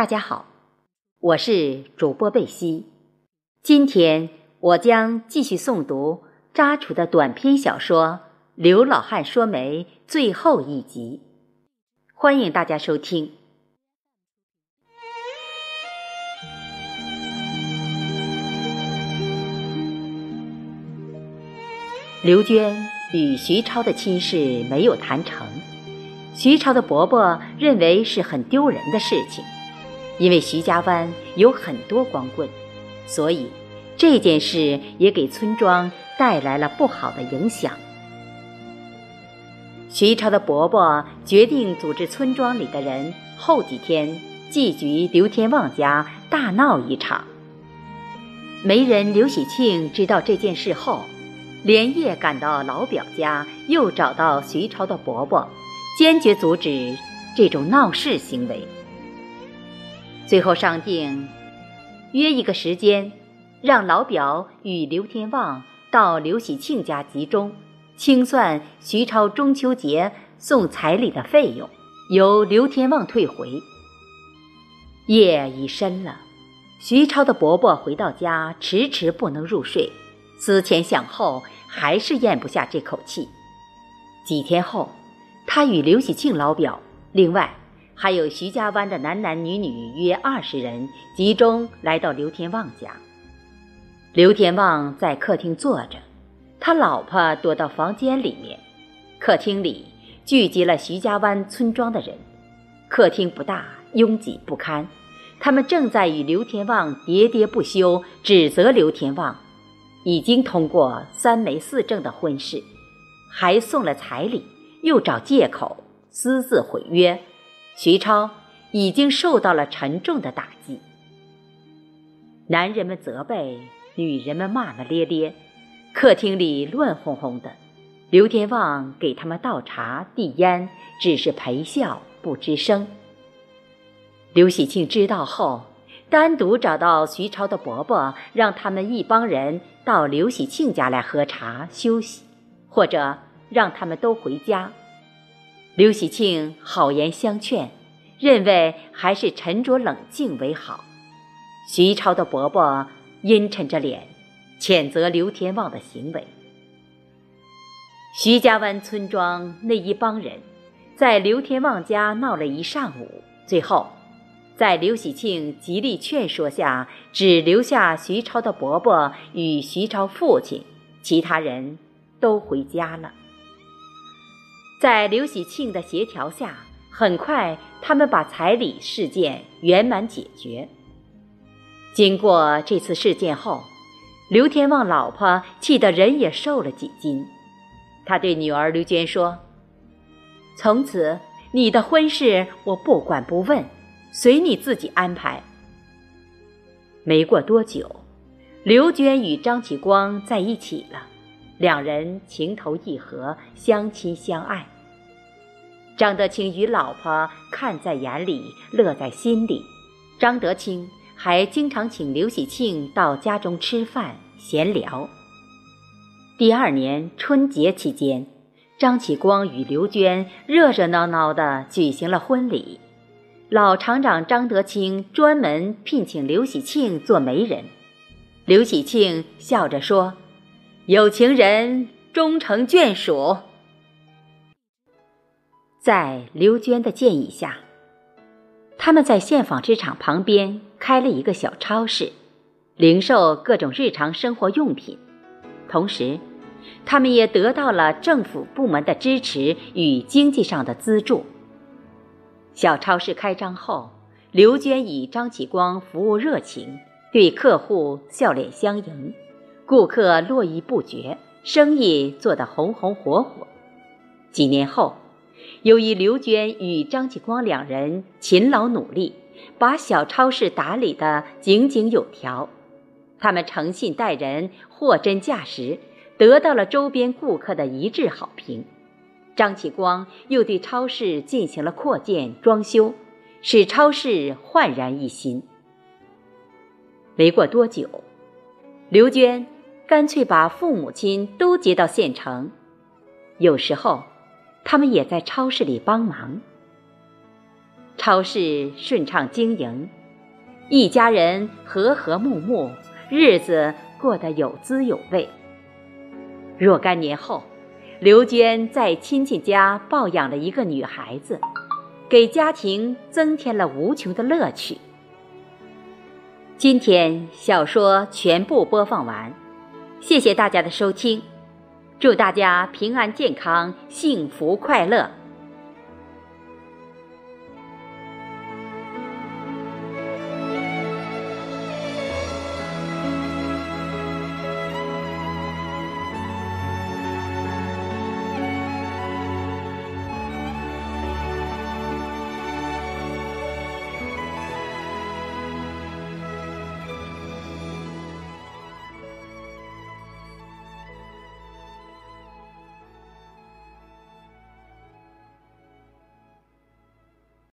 大家好，我是主播贝西。今天我将继续诵读扎楚的短篇小说《刘老汉说媒》最后一集，欢迎大家收听。刘娟与徐超的亲事没有谈成，徐超的伯伯认为是很丢人的事情，因为徐家湾有很多光棍，所以这件事也给村庄带来了不好的影响。徐超的伯伯决定组织村庄里的人后几天祭局刘天旺家大闹一场。媒人刘喜庆知道这件事后。连夜赶到老表家，又找到徐超的伯伯，坚决阻止这种闹事行为。最后商定，约一个时间，让老表与刘天旺到刘喜庆家集中，清算徐超中秋节送彩礼的费用，由刘天旺退回。夜已深了，徐超的伯伯回到家，迟迟不能入睡。思前想后，还是咽不下这口气。几天后，他与刘喜庆老表，另外还有徐家湾的男男女女约二十人，集中来到刘天旺家。刘天旺在客厅坐着，他老婆躲到房间里面。客厅里聚集了徐家湾村庄的人。客厅不大，拥挤不堪。他们正在与刘天旺喋喋不休，指责刘天旺。已经通过三媒四证的婚事，还送了彩礼，又找借口私自毁约，徐超已经受到了沉重的打击。男人们责备，女人们骂骂咧咧，客厅里乱哄哄的。刘天旺给他们倒茶递烟，只是陪笑不吱声。刘喜庆知道后。单独找到徐超的伯伯，让他们一帮人到刘喜庆家来喝茶休息，或者让他们都回家。刘喜庆好言相劝，认为还是沉着冷静为好。徐超的伯伯阴沉着脸，谴责刘天旺的行为。徐家湾村庄那一帮人，在刘天旺家闹了一上午，最后。在刘喜庆极力劝说下，只留下徐超的伯伯与徐超父亲，其他人都回家了。在刘喜庆的协调下，很快他们把彩礼事件圆满解决。经过这次事件后，刘天旺老婆气得人也瘦了几斤。他对女儿刘娟说：“从此你的婚事我不管不问。”随你自己安排。没过多久，刘娟与张启光在一起了，两人情投意合，相亲相爱。张德清与老婆看在眼里，乐在心里。张德清还经常请刘喜庆到家中吃饭闲聊。第二年春节期间，张启光与刘娟热热闹闹地举行了婚礼。老厂长张德清专门聘请刘喜庆做媒人，刘喜庆笑着说：“有情人终成眷属。”在刘娟的建议下，他们在县纺织厂旁边开了一个小超市，零售各种日常生活用品，同时，他们也得到了政府部门的支持与经济上的资助。小超市开张后，刘娟以张启光服务热情，对客户笑脸相迎，顾客络绎不绝，生意做得红红火火。几年后，由于刘娟与张启光两人勤劳努力，把小超市打理得井井有条，他们诚信待人，货真价实，得到了周边顾客的一致好评。张启光又对超市进行了扩建装修，使超市焕然一新。没过多久，刘娟干脆把父母亲都接到县城，有时候他们也在超市里帮忙。超市顺畅经营，一家人和和睦睦，日子过得有滋有味。若干年后，刘娟在亲戚家抱养了一个女孩子，给家庭增添了无穷的乐趣。今天小说全部播放完，谢谢大家的收听，祝大家平安健康、幸福快乐。